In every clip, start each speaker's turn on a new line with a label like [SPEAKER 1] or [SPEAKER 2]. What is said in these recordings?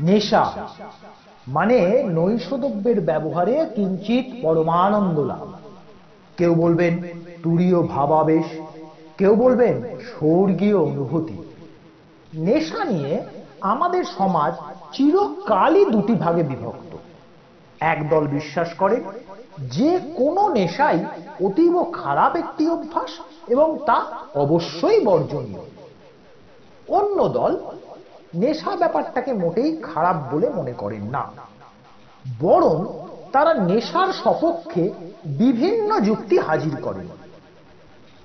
[SPEAKER 1] নেশা। মানে নৈশদ্রব্যের ব্যবহারে কিঞ্চিত পরমানন্দ লাভ কেউ বলবেন তুরীয় ভাবাবেশ, কেউ বলবেন স্বর্গীয় অনুভূতি। নেশা নিয়ে আমাদের সমাজ চিরকালই দুটি ভাগে বিভক্ত। একদল বিশ্বাস করে যে কোনো নেশাই অতীব খারাপ একটি অভ্যাস এবং তা অবশ্যই বর্জনীয়। অন্য দল নেশা ব্যাপারটাকে মোটেই খারাপ বলে মনে করেন না। বরং তারা নেশার সপক্ষে বিভিন্ন যুক্তি হাজির করেন।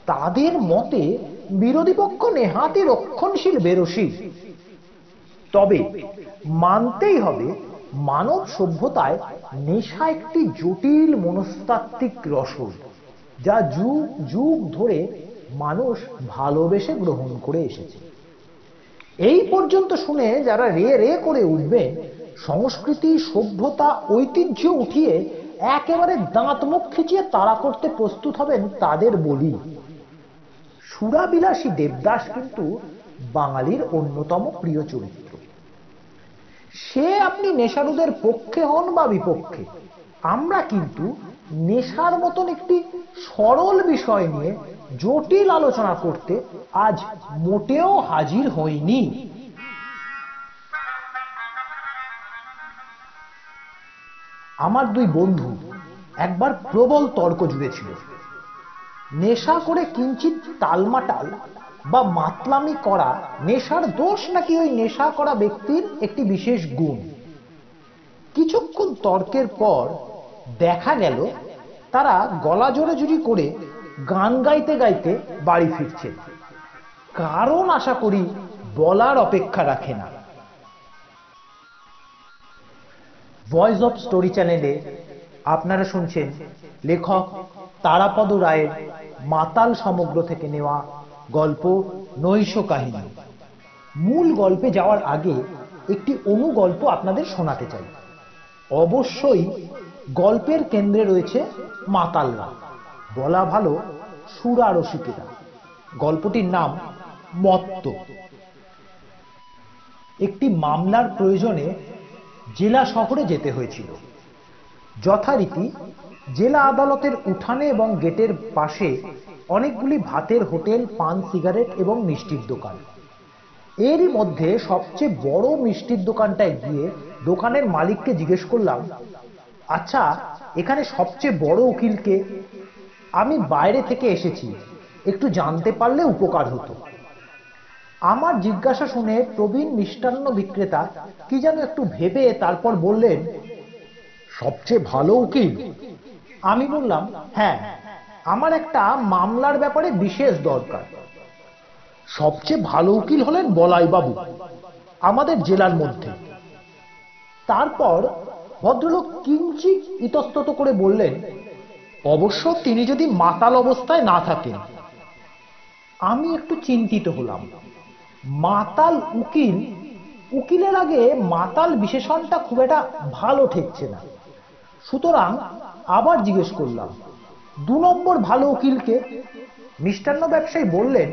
[SPEAKER 1] তাদের মতে বিরোধী পক্ষ নেহাতি রক্ষণশীল বেরসী তবে মানতেই হবে মানব সভ্যতায় নেশা একটি জটিল মনস্তাত্ত্বিক রসদ, যা যুগ যুগ ধরে মানুষ ভালোবেসে গ্রহণ করে এসেছে। এই পর্যন্ত শুনে যারা রে রে করে উঠবে, সংস্কৃতি, সভ্যতা, ঐতিহ্য উঠিয়ে একেবারে দাঁত মুখ খিচিয়ে তাড়া করতে প্রস্তুত হবেন তাদের বলি। সুরাবিলাসী দেবদাস কিন্তু বাঙালির অন্যতম প্রিয় চরিত্র। সে আপনি নেশারুদের পক্ষে হন বা বিপক্ষে, আমরা কিন্তু নেশার মতন একটি সরল বিষয় নিয়ে জটিল আলোচনা করতে আজ মোটেও হাজির হইনি। আমার দুই বন্ধু একবার প্রবল তর্ক জুড়েছিল। নেশা করে কিঞ্চিত তালমাটাল বা মাতলামি করা নেশার দোষ নাকি ওই নেশা করা ব্যক্তির একটি বিশেষ গুণ। কিছুক্ষণ তর্কের পর দেখা গেল তারা গলা জোরে জুড়ি করে গান গাইতে গাইতে বাড়ি ফিরছে কারণ আশা করি বলার অপেক্ষা রাখে না। ভয়েস অফ স্টোরি চ্যানেলে আপনারা শুনছেন লেখক তারাপদ রায়ের মাতাল সমগ্র থেকে নেওয়া গল্প, নৈশ কাহিনী। মূল গল্পে যাওয়ার আগে একটি অনুগল্প আপনাদের শোনাতে চাই। অবশ্যই গল্পের কেন্দ্রে রয়েছে মাতালরা। বলা ভালো সুরা রসিকেরা গল্পটির নাম মত্ত। একটি মামলার প্রয়োজনে জেলা শহরে যেতে হয়েছিল। যথারীতি জেলা আদালতের উঠানে এবং গেটের পাশে অনেকগুলি ভাতের হোটেল, পান, সিগারেট এবং মিষ্টির দোকান। এরই মধ্যে সবচেয়ে বড় মিষ্টির দোকানটায় গিয়ে দোকানের মালিককে জিজ্ঞেস করলাম আচ্ছা এখানে সবচেয়ে বড় উকিলকে আমি বাইরে থেকে এসেছি। একটু জানতে পারলে উপকার হতো। আমার জিজ্ঞাসা শুনে প্রবীণ মিষ্টান্ন বিক্রেতা কি যেন একটু ভেবে তারপর বললেন, সবচেয়ে ভালো উকিল? আমি বললাম হ্যাঁ আমার একটা মামলার ব্যাপারে বিশেষ দরকার। সবচেয়ে ভালো উকিল হলেন বলাই বাবু আমাদের জেলার মধ্যে। তারপর ভদ্রলোক কিঞ্চিত ইতস্তত করে বললেন, অবশ্য তিনি যদি মাতাল অবস্থায় না থাকেন, আমি একটু চিন্তিত হলাম। মাতাল উকিল, উকিলের আগে মাতাল বিশেষণটা খুব একটা ভালো ঠেকছে না। সুতরাং আবার জিজ্ঞেস করলাম, দু নম্বর ভালো উকিলকে? মিষ্টান্ন ব্যবসায়ী বললেন,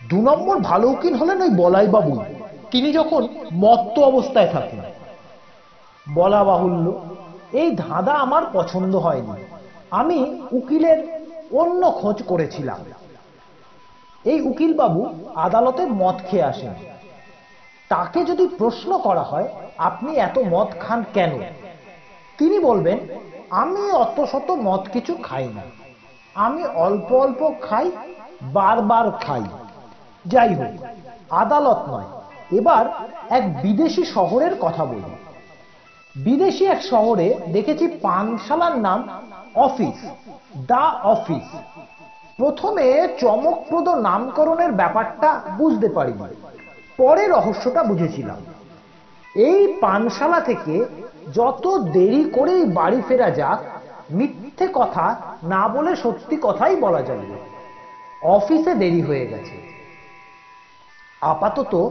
[SPEAKER 1] দু নম্বর ভালো উকিল হলেন ওই বলাই বাবু তিনি যখন মত্ত অবস্থায় থাকেন বলা বাহুল্য। এই ধাঁধা আমার পছন্দ হয়নি। আমি উকিলের অন্য খোঁজ করেছিলাম। এই উকিল বাবু আদালতে মদ খেয়ে আসেন। তাকে যদি প্রশ্ন করা হয়, আপনি এত মদ খান কেন? তিনি বলবেন, আমি অত শত মদ কিছু খাই না। আমি অল্প অল্প খাই, বারবার খাই। যাই হোক, আদালত নয়। এবার এক বিদেশি শহরের কথা বলি। বিদেশি এক শহরে দেখেছি পানশালার নাম অফিস দা অফিস। প্রথমে চমকপ্রদ নামকরণের ব্যাপারটা বুঝতে পারিনি। পরে রহস্যটা বুঝেছিলাম। এই পানশালা থেকে যত দেরি করেই বাড়ি ফেরা যাক, মিথ্যে কথা না বলে সত্যি কথাই বলা যাবে। অফিসে দেরি হয়ে গেছে। আপাতত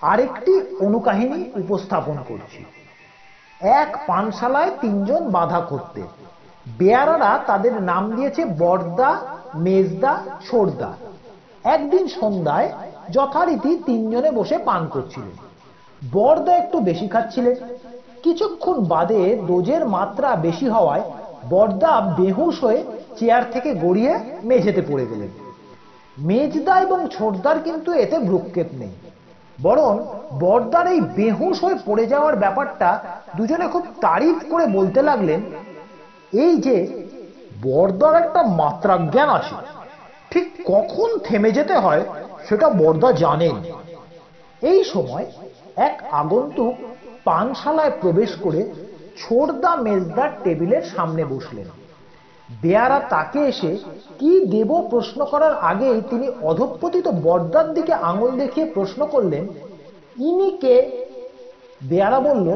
[SPEAKER 1] আরেকটি অনুকাহিনী উপস্থাপন করছি। এক পানশালায় তিনজন বাধা করতে। বেয়ারারা তাদের নাম দিয়েছে বর্দা, মেজদা ছোড়দা একদিন সন্ধ্যায় যথারীতি তিনজনে বসে পান করছিলেন। বর্দা একটু বেশি খাচ্ছিলেন। কিছুক্ষণ বাদে ডোজের মাত্রা বেশি হওয়ায় বর্দা বেহুশ হয়ে চেয়ার থেকে গড়িয়ে মেঝেতে পড়ে গেলেন। মেজদা এবং ছোটদার কিন্তু এতে ভ্রুক্ষেপ নেই। বরং বর্দার এই বেহুশ হয়ে পড়ে যাওয়ার ব্যাপারটা দুজনে খুব তারিফ করে বলতে লাগলেন, এই যে বর্দার একটা মাত্রা জ্ঞান আছে, ঠিক কখন থেমে যেতে হয় সেটা বর্দা জানেন। এই সময় এক আগন্তুক পানশালায় প্রবেশ করে ছোড়দা মেজদার টেবিলের সামনে বসলেন। বেয়ারা তাকে এসে, কি দেব প্রশ্ন করার আগেই তিনি অধঃপতিত বর্দার দিকে আঙুল দেখিয়ে প্রশ্ন করলেন, ইনি কে? বেয়ারা বলল,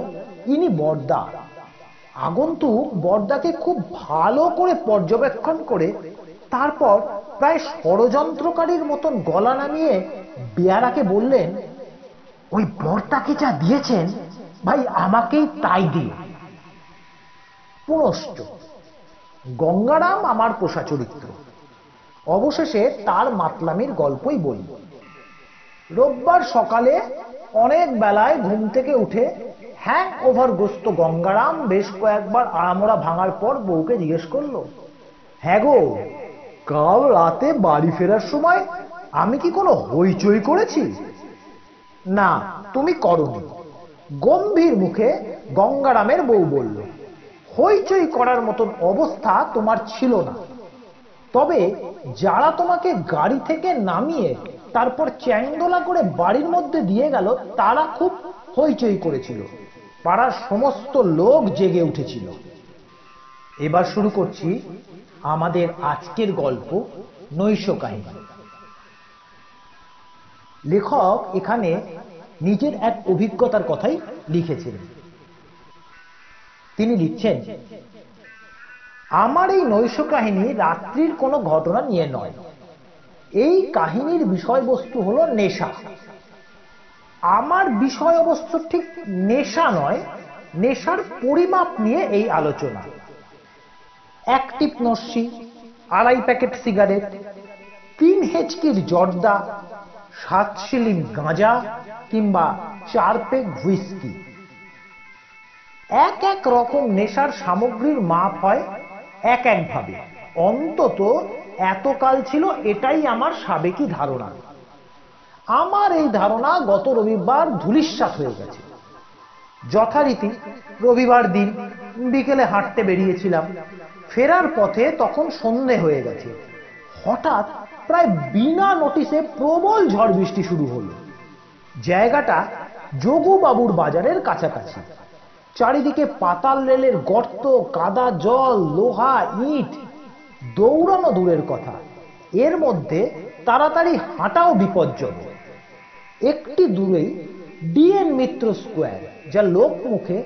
[SPEAKER 1] ইনি বর্দা। আগন্তুক বর্দাকে খুব ভালো করে পর্যবেক্ষণ করে, তারপর প্রায় ষড়যন্ত্রকারীর মতন গলা নামিয়ে বেয়ারাকে বললেন, ওই বর্দাকে যা দিয়েছেন, ভাই আমাকেই তাই দিন। পুনশ্চ গঙ্গারাম আমার পোষা চরিত্র। অবশেষে তার মাতলামির গল্পই বলব রোববার সকালে অনেক বেলায় ঘুম থেকে উঠে হ্যাং ওভারগ্রস্ত গঙ্গারাম বেশ কয়েকবার আড়ামোড়া ভাঙার পর বউকে জিজ্ঞেস করল হ্যাঁ গো, কাল রাতে বাড়ি ফেরার সময় আমি কি কোনো হইচই করেছি? না, তুমি করনি। গম্ভীর মুখে গঙ্গারামের বউ বলল হইচই করার মতন অবস্থা তোমার ছিল না। তবে যারা তোমাকে গাড়ি থেকে নামিয়ে তারপর চ্যাংদোলা করে বাড়ির মধ্যে দিয়ে গেল, তারা খুব হইচই করেছিল। পাড়ার সমস্ত লোক জেগে উঠেছিল। এবার শুরু করছি আমাদের আজকের গল্প, নৈশ কাহিনী। লেখক এখানে নিজের এক অভিজ্ঞতার কথাই লিখেছিলেন। তিনি লিখছেন, আমার এই নৈশ কাহিনী রাত্রির কোনো ঘটনা নিয়ে নয়। এই কাহিনীর বিষয়বস্তু হলো নেশা। আমার বিষয়বস্তু ঠিক নেশা নয়, নেশার পরিমাপ নিয়ে এই আলোচনা। এক টিপ নস্যি, আড়াই প্যাকেট সিগারেট, তিন হেচকির জর্দা, সাত শিলিং গাঁজা কিংবা চার পেগ হুইস্কি। এক এক রকম নেশার সামগ্রীর মাপ হয় এক একভাবে। অন্তত এতকাল ছিল এটাই আমার সাবেকি ধারণা। আমার এই ধারণা গত রবিবার ধুলিস্বাত হয়ে গেছে। যথারীতি রবিবার দিন বিকেলে হাঁটতে বেরিয়েছিলাম। ফেরার পথে তখন সন্ধে হয়ে গেছে। হঠাৎ প্রায় বিনা নোটিসে প্রবল ঝড় বৃষ্টি শুরু হলো। জায়গাটা যোগুবাবুর বাজারের কাছাকাছি। চারিদিকে পাতাল রেলের গর্ত, কাদা, জল, লোহা, ইট, দৌড়ানো দূরের কথা। এর মধ্যে তাড়াতাড়ি হাঁটাও বিপজ্জনক। একটি দূরেই ডিএন মিত্র স্কোয়ার, যা লোক মুখে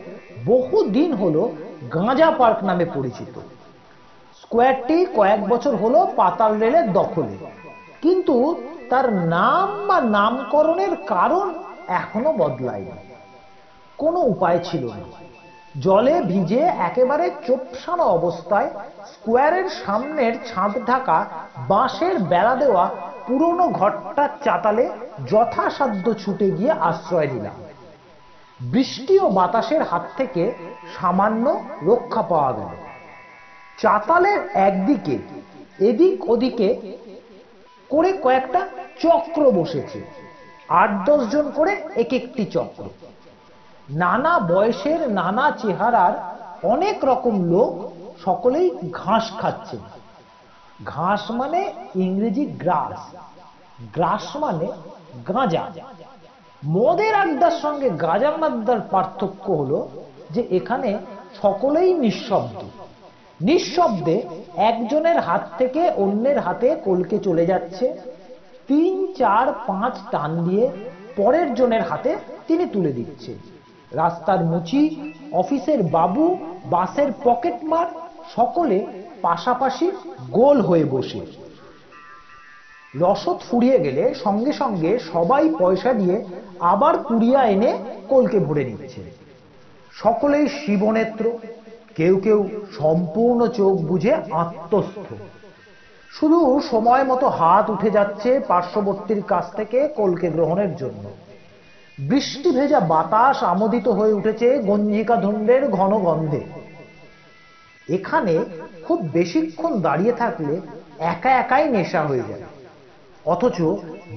[SPEAKER 1] বহু দিন হলো গাঁজা পার্ক নামে পরিচিত। স্কোয়ারটি কয়েক বছর হলো পাতাল রেলের দখলে। কিন্তু তার নাম বা নামকরণের কারণ এখনও বদলায়নি। কোনো উপায় ছিল না। জলে ভিজে একেবারে চোপসানো অবস্থায় স্কোয়ারের সামনের ছাদ ঢাকা বাঁশের বেড়া দেওয়া পুরনো ঘরটার চাতালে যথাসাধ্য ছুটে গিয়ে আশ্রয় নিলাম। বৃষ্টি ও বাতাসের হাত থেকে সামান্য রক্ষা পাওয়া গেল। চাতালের একদিকে, এদিক ওদিকে করে কয়েকটা চক্র বসেছে। আট দশ জন করে এক একটি চক্র। নানা বয়সের নানা চেহারার অনেক রকম লোক সকলেই ঘাস খাচ্ছে। ঘাস মানে ইংরেজি গ্রাস। গ্রাস মানে গাঁজা। মদের আড্ডার সঙ্গে গাঁজার আড্ডার পার্থক্য হলো যে এখানে সকলেই নিঃশব্দ। নিঃশব্দে একজনের হাত থেকে অন্যের হাতে কলকে চলে যাচ্ছে। তিন, চার, পাঁচ টান দিয়ে পরের জনের হাতে তিনি তুলে দিচ্ছে। রাস্তার মুচি, অফিসের বাবু, বাসের পকেটমার সকলে পাশাপাশি গোল হয়ে বসে। রসদ ফুরিয়ে গেলে সঙ্গে সঙ্গে সবাই পয়সা দিয়ে আবার পুড়িয়া এনে কলকে ভরে নিচ্ছে। সকলেই শিবনেত্র, কেউ কেউ সম্পূর্ণ চোখ বুঝে আত্মস্থ। শুধু সময় মতো হাত উঠে যাচ্ছে পার্শ্ববর্তীর কাছ থেকে কলকে গ্রহণের জন্য। বৃষ্টি ভেজা বাতাস আমোদিত হয়ে উঠেছে গঞ্জিকা ধুন্ডের ঘন গন্ধে। এখানে খুব বেশিক্ষণ দাঁড়িয়ে থাকলে একা একাই নেশা হয়ে যায়। অথচ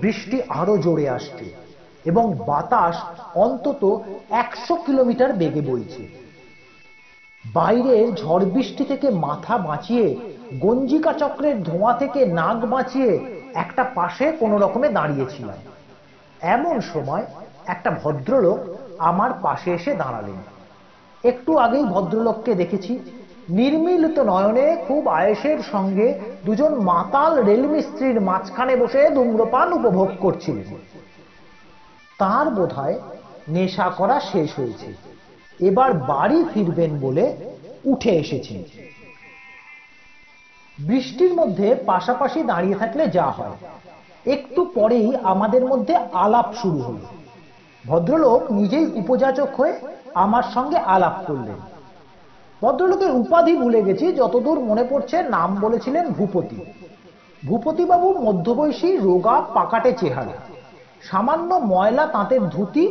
[SPEAKER 1] বৃষ্টি আরও জোরে আসছে এবং বাতাস অন্তত একশো কিলোমিটার বেগে বইছে। বাইরের ঝড় বৃষ্টি থেকে মাথা বাঁচিয়ে, গঞ্জিকা চক্রের ধোঁয়া থেকে নাক বাঁচিয়ে একটা পাশে কোনো রকমে দাঁড়িয়েছিলাম। এমন সময় একটা ভদ্রলোক আমার পাশে এসে দাঁড়ালেন। একটু আগেই ভদ্রলোককে দেখেছি। নির্মিলিত নয়নে খুব আয়েসের সঙ্গে দুজন মাতাল রেলমিস্ত্রির মাঝখানে বসে ধূম্রপান উপভোগ করছিলেন। তার বোধহয় নেশা করা শেষ হয়েছে। এবার বাড়ি ফিরবেন বলে উঠে এসেছেন বৃষ্টির মধ্যে পাশাপাশি দাঁড়িয়ে থাকলে যা হয়। একটু পরেই আমাদের মধ্যে আলাপ শুরু হলো। ভদ্রলোক নিজেই উপযাচক হয়ে আমার সঙ্গে আলাপ করলেন। ভদ্রলোকের উপাধি ভুলে গেছি, যতদূর মনে পড়ছে নাম বলেছিলেন ভূপতি। ভূপতিবাবু মধ্যবয়সী, রোগা, পাকাটে চেহারা, সামান্য ময়লা তাঁতের ধুতি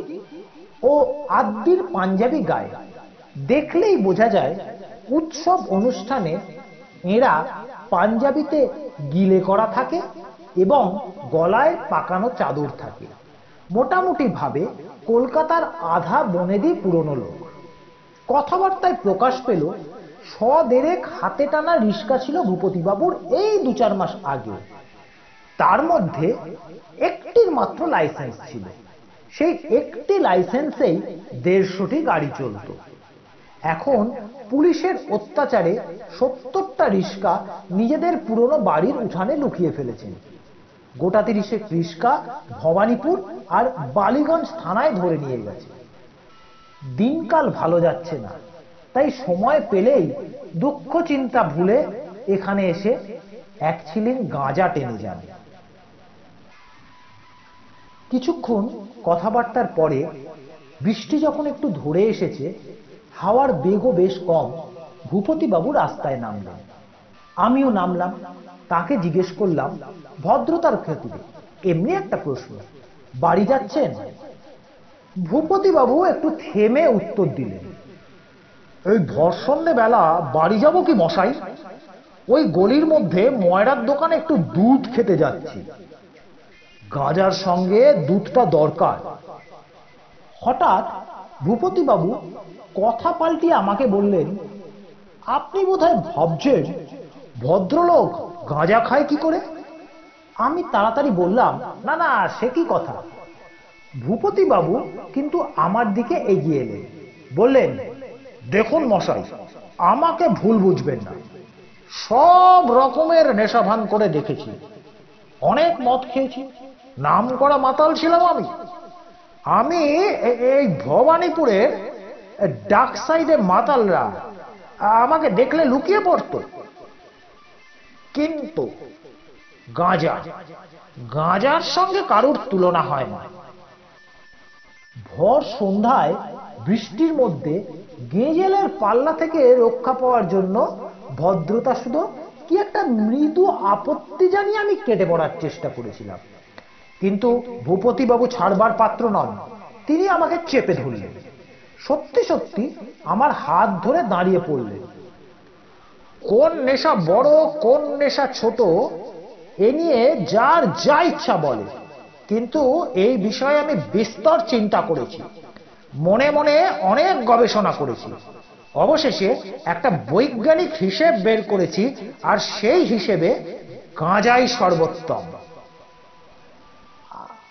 [SPEAKER 1] ও আদ্যির পাঞ্জাবি গায়ে। দেখলেই বোঝা যায়, উৎসব অনুষ্ঠানে এরা পাঞ্জাবিতে গিলে করা থাকে এবং গলায় পাকানো চাদর থাকে। মোটামুটি ভাবে কলকাতার আধা বনেদি পুরনো লোক। কথাবার্তায় প্রকাশ পেল, সদেরেক হাতে টানা রিস্কা ছিল ভূপতিবাবুর এই দু চার মাস আগে। তার মধ্যে একটির মাত্র লাইসেন্স ছিল। সেই একটি লাইসেন্সেই দেড়শোটি গাড়ি চলত। এখন পুলিশের অত্যাচারে সত্তরটা রিস্কা নিজেদের পুরনো বাড়ির উঠানে লুকিয়ে ফেলেছেন গোটা তিরিশেক রিস্কা ভবানীপুর আর বালিগঞ্জ থানায় ধরে নিয়ে গেছে। দিনকাল ভালো যাচ্ছে না। তাই সময় পেলেই দুঃখ চিন্তা ভুলে এখানে এসে এক ছিলেন গাঁজা টেনে যান। কিছুক্ষণ কথাবার্তার পরে বৃষ্টি যখন একটু ধরে এসেছে, হাওয়ার বেগও বেশ কম। ভূপতিবাবু রাস্তায় নামলেন। আমিও নামলাম। তাকে জিজ্ঞেস করলাম, ভদ্রতার খাতিরে এমনি একটা প্রশ্ন। বাড়ি যাচ্ছেন? ভূপতিবাবু একটু থেমে উত্তর দিলেন, এই ধর্ষণে বেলা বাড়ি যাব কি মশাই? ওই গলির মধ্যে ময়রার দোকানে একটু দুধ খেতে যাচ্ছি। গাজার সঙ্গে দুধটা দরকার। হঠাৎ ভূপতিবাবু কথা পাল্টিয়ে আমাকে বললেন, আপনি বোধহয় ভাবছেন ভদ্রলোক গাঁজা খায় কি করে? আমি তাড়াতাড়ি বললাম, না না, সে কি কথা? ভূপতিবাবু কিন্তু আমার দিকে এগিয়ে এলেন। বললেন, দেখুন মশাই, আমাকে ভুল বুঝবেন না। সব রকমের নেশা ভান করে দেখেছি। অনেক মদ খেয়েছি, নাম করা মাতাল ছিলাম আমি। আমি এই ভবানীপুরের ডাক সাইডে মাতালরা আমাকে দেখলে লুকিয়ে পড়তো। কিন্তু গাঁজা, গাঁজার সঙ্গে কারুর তুলনা হয় না। ভর সন্ধ্যায় বৃষ্টির মধ্যে গেঁজেলের পাল্লা থেকে রক্ষা পাওয়ার জন্য ভদ্রতা শুধু কি একটা মৃদু আপত্তি জানিয়ে আমি কেটে পড়ার চেষ্টা করেছিলাম। কিন্তু ভূপতিবাবু ছাড়বার পাত্র নন, তিনি আমাকে চেপে ধরলেন। সত্যি সত্যি আমার হাত ধরে দাঁড়িয়ে পড়লেন। কোন নেশা বড়, কোন নেশা ছোট, এ নিয়ে যার যা ইচ্ছা বলে। কিন্তু এই বিষয়ে আমি বিস্তর চিন্তা করেছি। মনে মনে অনেক গবেষণা করেছি। অবশেষে একটা বৈজ্ঞানিক হিসেব বের করেছি, আর সেই হিসেবে গাঁজাই সর্বোত্তম।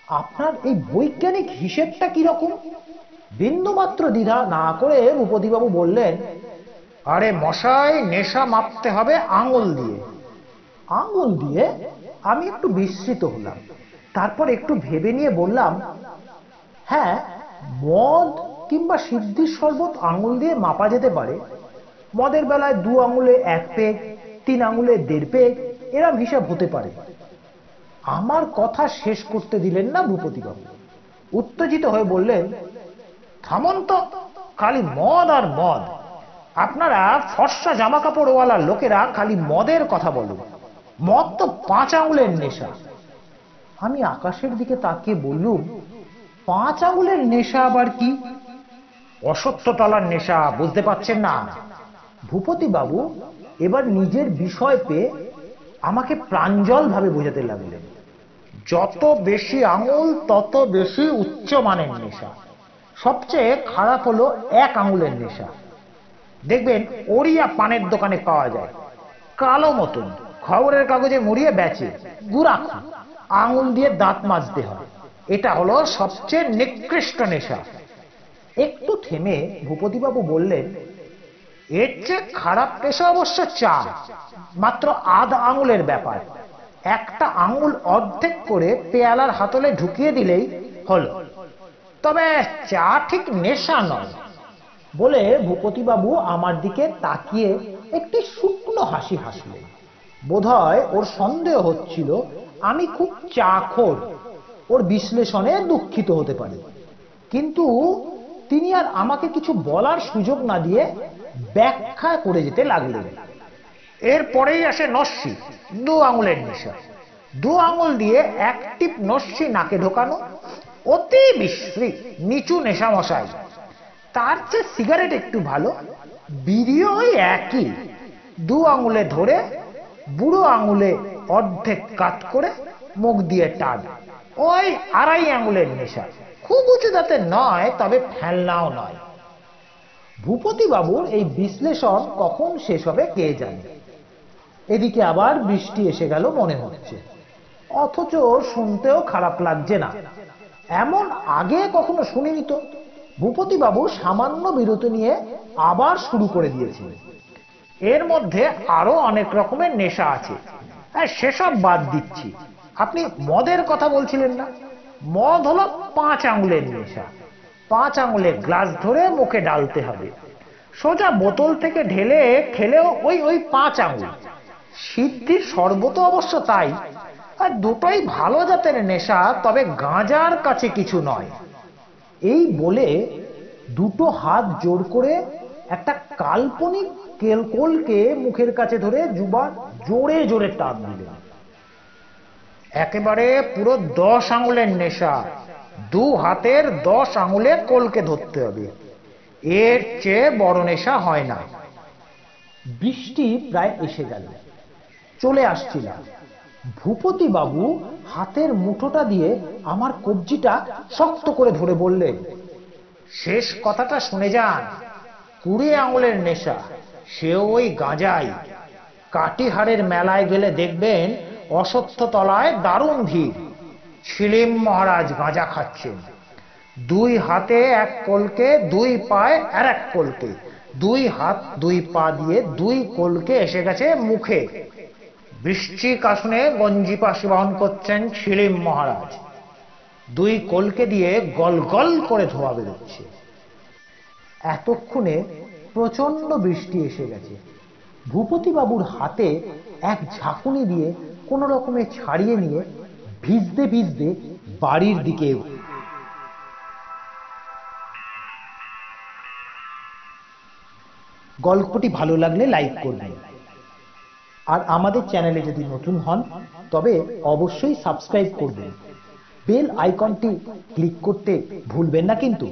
[SPEAKER 1] আপনার এই বৈজ্ঞানিক হিসেবটা কীরকম? বিন্দুমাত্র দ্বিধা না করে ভূপতিবাবু বললেন আরে মশাই, নেশা মাপতে হবে আঙুল দিয়ে। আঙুল দিয়ে আমি একটু বিস্মিত হলাম। তারপর একটু ভেবে নিয়ে বললাম হ্যাঁ মদ কিংবা সিদ্ধির শরবত আঙুল দিয়ে মাপা যেতে পারে। মদের বেলায় দু আঙুলে এক পেগ, তিন আঙুলে দেড় পেগ, এরম হিসাব হতে পারে। আমার কথা শেষ করতে দিলেন না ভূপতিবাবু। উত্তেজিত হয়ে বললেন, থামন তো, খালি মদ আর মদ। আপনারা ফর্সা জামা কাপড়ওয়ালা লোকেরা খালি মদের কথা বলুন। মদ তো পাঁচ আঙুলের নেশা। আমি আকাশের দিকে তাকিয়ে বললুম, পাঁচ আঙুলের নেশা আবার কি? অসত্য তলার নেশা, বুঝতে পারছেন না? ভূপতি বাবু এবার নিজের বিষয় পেয়ে আমাকে প্রাঞ্জল ভাবে বোঝাতে লাগলেন। যত বেশি আঙুল, তত বেশি উচ্চ মানের নেশা। সবচেয়ে খারাপ হলো এক আঙুলের নেশা। দেখবেন ওড়িয়া পানের দোকানে পাওয়া যায়। কালো মতন, খবরের কাগজে মুড়িয়ে বেচে, গুড়াখু, আঙুল দিয়ে দাঁত মাজতে হয়। এটা হলো সবচেয়ে নিকৃষ্ট নেশা। একটু থেমে ভূপতিবাবু বললেন, এর চেয়ে খারাপ পেশা অবশ্য চা, মাত্র আধ আঙুলের ব্যাপার। একটা আঙুল অর্ধেক করে পেয়ালার হাতলে ঢুকিয়ে দিলেই হলো। তবে চা ঠিক নেশা নয়। বলে ভূপতিবাবু আমার দিকে তাকিয়ে একটি শুকনো হাসি হাসলেন। বোধহয় ওর সন্দেহ হচ্ছিল, আমি খুব চাখোর, ওর বিশ্লেষণে দুঃখিত হতে পারি। কিন্তু তিনি আর আমাকে কিছু বলার সুযোগ না দিয়ে ব্যাখ্যা করে যেতে লাগলেন। এরপরেই আসে নস্যি, দু আঙুলের নেশা। দু আঙুল দিয়ে এক টিপ নস্যি নাকে ঢোকানো, অতি বিশ্রী, নিচু নেশা মশাই তার চেয়ে সিগারেট একটু ভালো। বিড়িও একই। দু আঙুলে ধরে, বুড়ো আঙুলে অর্ধেক কাত করে মুখ দিয়ে টান। ওই আড়াই আঙুলের নেশা। খুব উঁচু যাতে নয়, তবে ফেলনাও নয়। ভূপতি বাবুর এই বিশ্লেষণ কখন শেষ হবে কে জানে? এদিকে আবার বৃষ্টি এসে গেল মনে হচ্ছে। অথচ শুনতেও খারাপ লাগছে না। এমন আগে কখনো শুনিনি তো? ভূপতি বাবু সামান্য বিরতি নিয়ে আবার শুরু করে দিয়েছিলেন এর মধ্যে আরও অনেক রকমের নেশা আছে। হ্যাঁ সেসব বাদ দিচ্ছি। আপনি মদের কথা বলছিলেন না? মদ হলো পাঁচ আঙুলের নেশা। পাঁচ আঙুলে গ্লাস ধরে মুখে ডালতে হবে। সোজা বোতল থেকে ঢেলে খেলেও ওই ওই পাঁচ আঙুল। সিদ্ধির শরবত অবশ্য তাই। আর দুটোই ভালো জাতের নেশা, তবে গাঁজার কাছে কিছু নয়। এই বলে দুটো হাত জোর করে একটা কাল্পনিক কেলকোলকে মুখের কাছে ধরে যুবা জোরে জোরে টান দিলেন। একেবারে পুরো দশ আঙুলের নেশা। দু হাতের দশ আঙুলে কোলকে ধরতে হবে। এর চেয়ে বড় নেশা হয় না। বৃষ্টি প্রায় এসে গেল। চলে আসছিলাম। ভূপতি বাবু হাতের মুঠোটা দিয়ে আমার কবজিটা শক্ত করে ধরে বললেন, শেষ কথাটা শুনে যান। কুড়ি আঙুলের নেশা, সে ওই গাঁজাই। কাটিহারের মেলায় গেলে দেখবেন অসত্য তলায় দারুণ ভিড়। ছিলিম মহারাজ গাঁজা খাচ্ছেন। দুই হাতে এক কোলকে, দুই পায়ে আর এক কোলকে। দুই হাত, দুই পা দিয়ে দুই কোলকে এসে গেছে মুখে। বৃশ্চিক আসনে গঞ্জি পাশে বহন করছেন ছিলিম মহারাজ। দুই কলকে দিয়ে গল গল করে ধোয়া বেরোচ্ছে। এতক্ষণে প্রচণ্ড বৃষ্টি এসে গেছে। ভূপতি বাবুর হাতে এক ঝাঁকুনি দিয়ে কোনো রকমে ছাড়িয়ে নিয়ে ভিজতে ভিজতে বাড়ির দিকে গল্পটি ভালো লাগলে লাইক করবেন। আর আমাদের চ্যানেলে যদি নতুন হন, তবে অবশ্যই সাবস্ক্রাইব করবেন। বেল আইকনটি ক্লিক করতে ভুলবেন না কিন্তু।